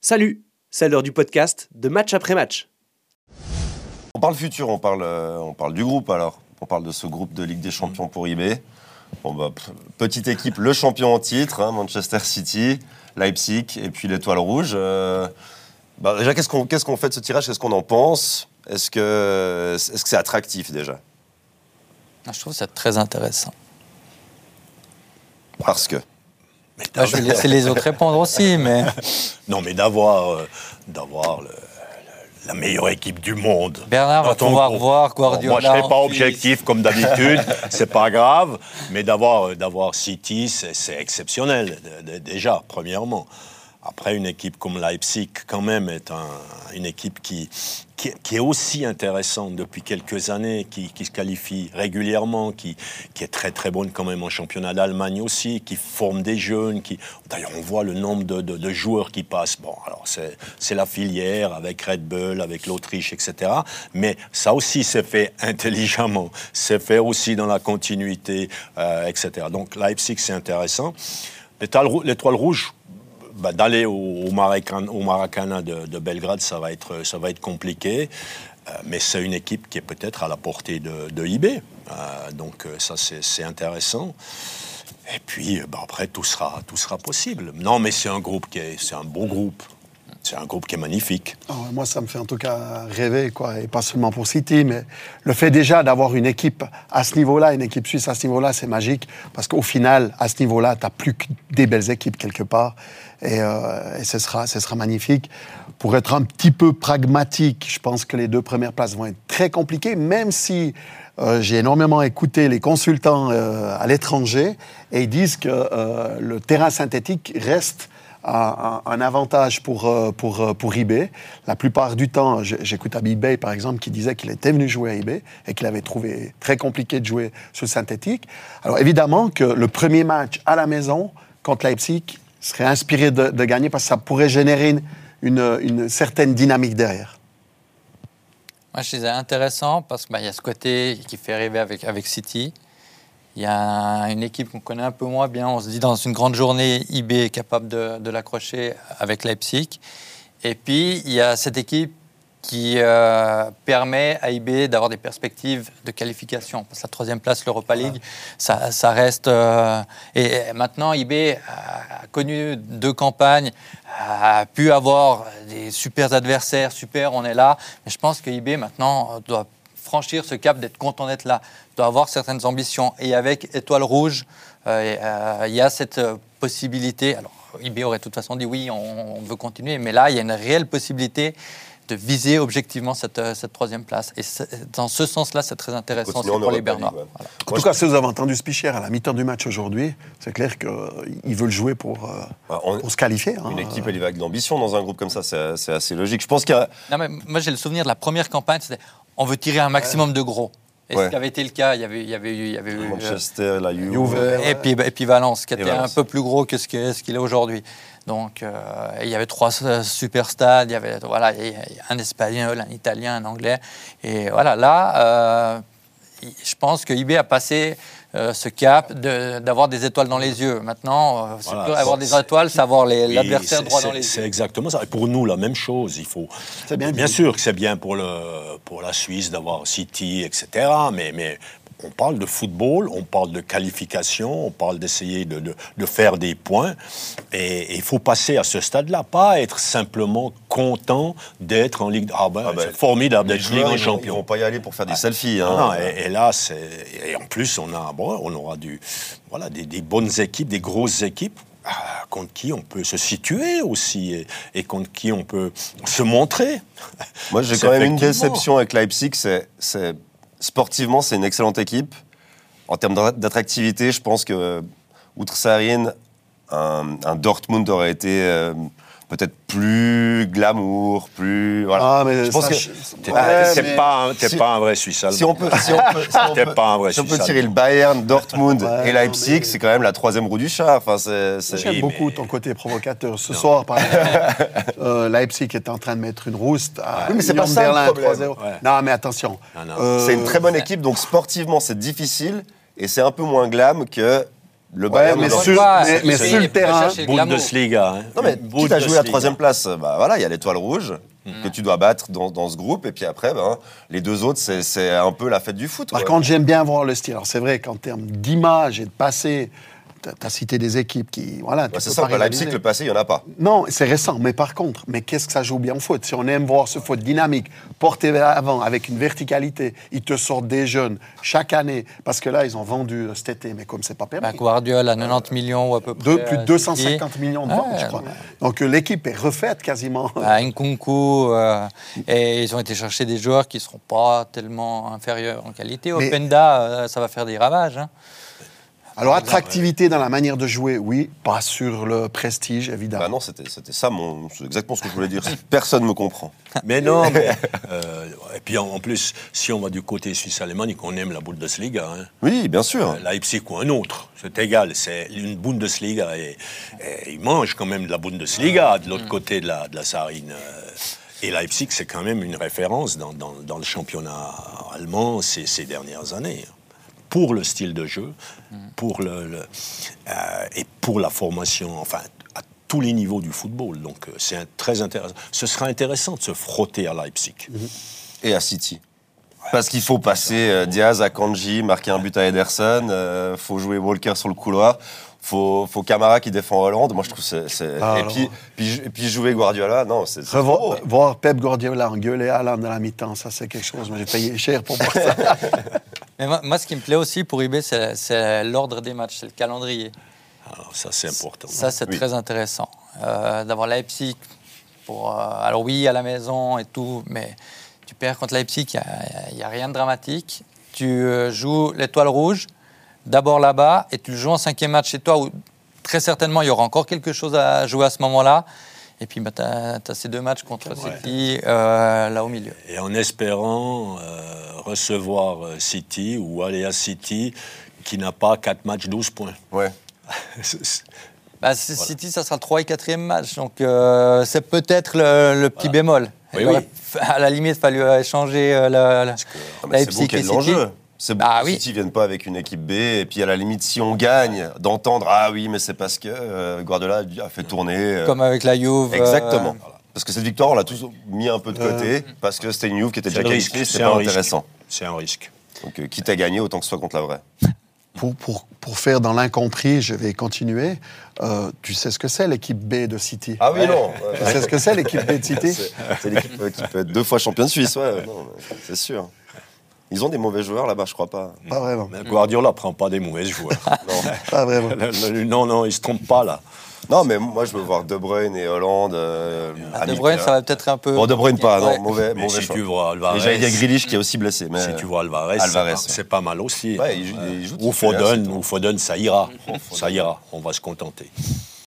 Salut, c'est l'heure du podcast de match après match. On parle futur, on parle, euh, on parle du groupe alors. On parle de ce groupe de Ligue des Champions pour eBay. Bon, bah, petite équipe, le champion en titre, hein, Manchester City, Leipzig et puis l'Étoile Rouge. Euh, bah, déjà, qu'est-ce qu'on qu'est-ce qu'on fait de ce tirage? Qu'est-ce qu'on en pense? Est-ce que est-ce que c'est attractif déjà? Ah, Je trouve ça très intéressant. Parce que? Je vais laisser les autres répondre aussi, mais Non, mais d'avoir euh, d'avoir le- le- la meilleure équipe du monde. Bernard va pouvoir voir Guardiola. moi, je ne serai pas objectif comme d'habitude, c'est pas grave, mais d'avoir euh, d'avoir City, c'est exceptionnel déjà, premièrement. Après, une équipe comme Leipzig, quand même, est un- une équipe qui, qui, est aussi intéressante depuis quelques années, qui, se qualifie régulièrement, qui, qui est très très bonne quand même en championnat d'Allemagne aussi, qui forme des jeunes. D'ailleurs, on voit le nombre de, de- joueurs qui passent. Bon, alors c'est la filière avec Red Bull, avec l'Autriche, etc. Mais ça aussi, c'est fait intelligemment. C'est fait aussi dans la continuité, euh, etc. Donc Leipzig, c'est intéressant. L'étoile rouge, bah, d'aller au, au Maracan- au Maracana de, de Belgrade, ça va être, ça va être compliqué. Euh, mais c'est une équipe qui est peut-être à la portée de, de eBay. Euh, donc euh, ça, c'est intéressant. Et puis, bah, après, tout sera, tout sera possible. Non, mais c'est un groupe qui est, c'est un beau groupe. C'est un groupe qui est magnifique. Ah Moi, ça me fait en tout cas rêver, quoi, et pas seulement pour City, mais le fait déjà d'avoir une équipe à ce niveau-là, une équipe suisse à ce niveau-là, c'est magique, parce qu'au final, à ce niveau-là, tu n'as plus que des belles équipes quelque part, et, euh, et ce, sera, ce sera magnifique. Pour être un petit peu pragmatique, je pense que les deux premières places vont être très compliquées, même si euh, j'ai énormément écouté les consultants euh, à l'étranger, et ils disent que le terrain synthétique reste un, un- avantage pour, euh, pour, euh, pour eBay. La plupart du temps, j'écoute à eBay, par exemple, qui disait qu'il était venu jouer à eBay et qu'il avait trouvé très compliqué de jouer sur synthétique. Alors évidemment que le premier match à la maison contre Leipzig serait inspiré de, gagner parce que ça pourrait générer une, une- certaine dynamique derrière. Moi, je disais intéressant parce qu'il y a ce côté qui fait rêver avec, avec City. Il y a une équipe qu'on connaît un peu moins bien. On se dit dans une grande journée, IB est capable de, de l'accrocher avec Leipzig. Et puis, il y a cette équipe qui euh, permet à IB d'avoir des perspectives de qualification. Parce que la troisième place, l'Europa League, ça, ça reste... euh, et maintenant, IB a connu deux campagnes, a pu avoir des super adversaires, super, on est là. Mais je pense que IB, maintenant, doit franchir ce cap d'être content d'être là, doit avoir certaines ambitions. Et avec Étoile Rouge, euh, euh, il y a cette euh, possibilité. Alors, IB aurait de toute façon dit oui, on, on veut continuer, mais là, il y a une réelle possibilité de viser objectivement cette, cette troisième place. Et dans ce sens-là, c'est très intéressant pour les Bernois. League, ouais. Voilà. En tout cas, si vous avez entendu Spicher à la mi-temps du match aujourd'hui, c'est clair qu'ils veulent jouer pour, euh, Bah, on- pour se qualifier. hein. une équipe, elle y va avec de l'ambition dans un groupe comme ça, c'est c'est assez logique. Je pense qu'il y a. Non, mais moi, j'ai le souvenir de la première campagne, c'était on veut tirer un maximum de gros. Et Ouais. ce qui avait été le cas, il y avait, il y avait eu. il y avait eu, euh, Manchester, la Juve. Juve. Euh, et, puis, et puis Valence, qui était Valence. un peu plus gros que ce qu'il est aujourd'hui. Donc, euh, il y avait trois euh, super stades, il y avait voilà, un espagnol, un italien, un anglais. Et voilà, là, euh, je pense que IB a passé euh, ce cap de- d'avoir des étoiles dans les yeux. Maintenant, euh, c'est Voilà, avoir c'est- des c'est- étoiles, c'est avoir les- Oui, l'adversaire c'est- droit dans c'est- les C'est yeux. exactement ça. Et pour nous, la même chose. Il faut. C'est bien sûr que c'est bien pour, le, pour la Suisse d'avoir City, etc. Mais, mais on parle de football, on parle de qualification, on parle d'essayer de, de- de faire des points. Et il faut passer à ce stade-là, pas être simplement content d'être en Ligue. Ah ben, Ah ben, c'est formidable d'être Ligue joueurs, en ils vont- pas y aller pour faire des selfies. Non, hein. non, et, et là, c'est et en plus, on a, bon, on aura du, voilà, des, des bonnes équipes, des grosses équipes. ah, contre qui on peut se situer aussi et, et contre qui on peut se montrer. Moi, j'ai quand même une déception avec Leipzig. C'est- sportivement, c'est une excellente équipe. En termes d'attra- d'attractivité, je pense que outre Sarine, un, un Dortmund aurait été euh, peut-être plus glamour, plus voilà. Ah, mais je pense ça, que T'es Ouais, pas, un- si- pas un vrai Suisse allemand. si on peut, si on peut, si on T'es peut- pas un vrai si on peut tirer le. Bayern, Dortmund Ouais, et Leipzig, mais- c'est quand même la troisième roue du char. Enfin, J'aime Oui, beaucoup mais- ton côté provocateur. Ce soir, par exemple, euh, Leipzig est en train de mettre une rouste à Oui, mais c'est pas ça, le Berlin problème. 3-0. Ouais. Non, mais attention. Euh, c'est une très bonne équipe. Donc sportivement, c'est difficile et c'est un peu moins glam que Le Ouais, Bayern, mais dans- sur- Ouais, mais- sur le terrain. Bundesliga. Hein. Non, mais quitte à jouer la troisième place, bah voilà, il y a l'étoile rouge Mm. que tu dois battre dans, dans ce groupe. Et puis après, ben, les deux autres, c'est- un peu la fête du foot. Par contre, j'aime bien voir le style. Alors, c'est vrai qu'en termes d'image et de passé, tu as cité des équipes qui. Voilà, Ouais, c'est ça, pas bah, Leipzig, le passé, il n'y en a pas. Non, c'est récent. Mais par contre, mais qu'est-ce que ça joue bien au foot? Si on aime voir ce foot dynamique, porté vers l'avant, avec une verticalité, ils te sortent des jeunes chaque année. Parce que là, ils ont vendu euh, cet été, mais comme c'est pas permis. Bah, Guardiola, 90 millions ou à peu près. De, plus de à 250 City. millions de Ouais, ventes, je crois. Donc euh, l'équipe est refaite quasiment. à Nkunku, euh, et ils ont été chercher des joueurs qui ne seront pas tellement inférieurs en qualité. Mais- Openda, euh, ça va faire des ravages. hein. Alors, attractivité dans la manière de jouer, oui, pas sur le prestige, évidemment. Bah non, c'était c'était ça, mon- c'est exactement ce que je voulais dire. Personne ne me comprend. Mais non, mais, euh, et puis en, en plus, si on va du côté suisse-allemagne, qu'on aime la Bundesliga, hein, Oui, bien sûr. euh, Leipzig ou un autre, c'est égal, c'est une Bundesliga et, et ils mangent quand même de la Bundesliga de l'autre côté de la, de la Sarine. euh, Et Leipzig, c'est quand même une référence dans, dans- dans le championnat allemand ces, ces dernières années. Pour le style de jeu, pour le, le- euh, et pour la formation, enfin, à tous les niveaux du football. Donc, euh, c'est très intéressant. Ce sera intéressant de se frotter à Leipzig. Et à City. Parce qu'il faut passer euh, Diaz à Kanji, marquer un but à Ederson, euh, faut jouer Walker sur le couloir, faut, faut Camara qui défend Hollande. Moi, je trouve que c'est. c'est- Ah, et, alors. puis, puis, et puis jouer Guardiola, non, c'est. c'est trop voir Pep Guardiola engueuler Alain dans la mi-temps, ça c'est quelque chose. Moi j'ai payé cher pour voir ça. Mais moi, moi, ce qui me plaît aussi pour IB, c'est l'ordre des matchs, c'est le calendrier. Alors, ça, c'est important. Ça, c'est Oui. très intéressant. Euh, D'avoir Leipzig, pour, euh, alors oui, à la maison et tout, mais tu perds contre Leipzig, il n'y a, rien de dramatique. Tu euh, joues l'étoile rouge, d'abord là-bas, et tu le joues en cinquième match chez toi, où très certainement il y aura encore quelque chose à jouer à ce moment-là. Et puis, bah, tu as, ces deux matchs contre City, euh, là au milieu. Et en espérant euh, recevoir euh, City ou aller à City qui n'a pas 4 matchs, 12 points. Ouais. Bah, c- City, ça sera le 3 et 4e match, donc euh, c'est peut-être le, le petit bémol. Oui, Il oui. à la limite fallu euh, échanger euh, la, la- Ah, c'est Leipzig et de City. C'est beau Ah que oui. City ne vienne pas avec une équipe B. Et puis, à la limite, si on gagne, d'entendre Ah oui, mais c'est parce que euh, Guardiola a fait tourner. euh, comme avec la Juve. euh, Exactement. Parce que cette victoire, on l'a tous mis un peu de côté. Euh. Parce que c'était une Juve qui était déjà qualifiée. C'est pas risque. intéressant. C'est un risque. Donc, euh, quitte à gagner, autant que ce soit contre la vraie. pour, pour, pour faire dans l'incompris, je vais continuer. Euh, tu sais ce que c'est l'équipe B de City? Ah oui, non. Tu sais ce que c'est l'équipe B de City? C'est l'équipe qui peut être deux fois championne de Suisse, ouais, non, c'est sûr. Ils ont des mauvais joueurs là-bas, je crois pas. Pas vraiment. Mais Guardiola prend pas des mauvais joueurs. Pas vraiment. Le- le- non, non, il se trompe pas là. Non, mais moi je veux voir De Bruyne et Hollande. Euh, Ah, De. Bruyne, ça va peut-être un peu. Bon, De Bruyne pas, Ouais. non, mauvais, Mais mauvais si choix. tu vois Alvarez, Et j'allais dire Grealish qui est aussi blessé. Mais... si tu vois Alvarez, Alvarez, c'est pas- ouais. c'est pas, mal aussi. Ouais, il joue- il joue ou Foden, ou Foden, ça ira. Foden. Ça ira. On va se contenter.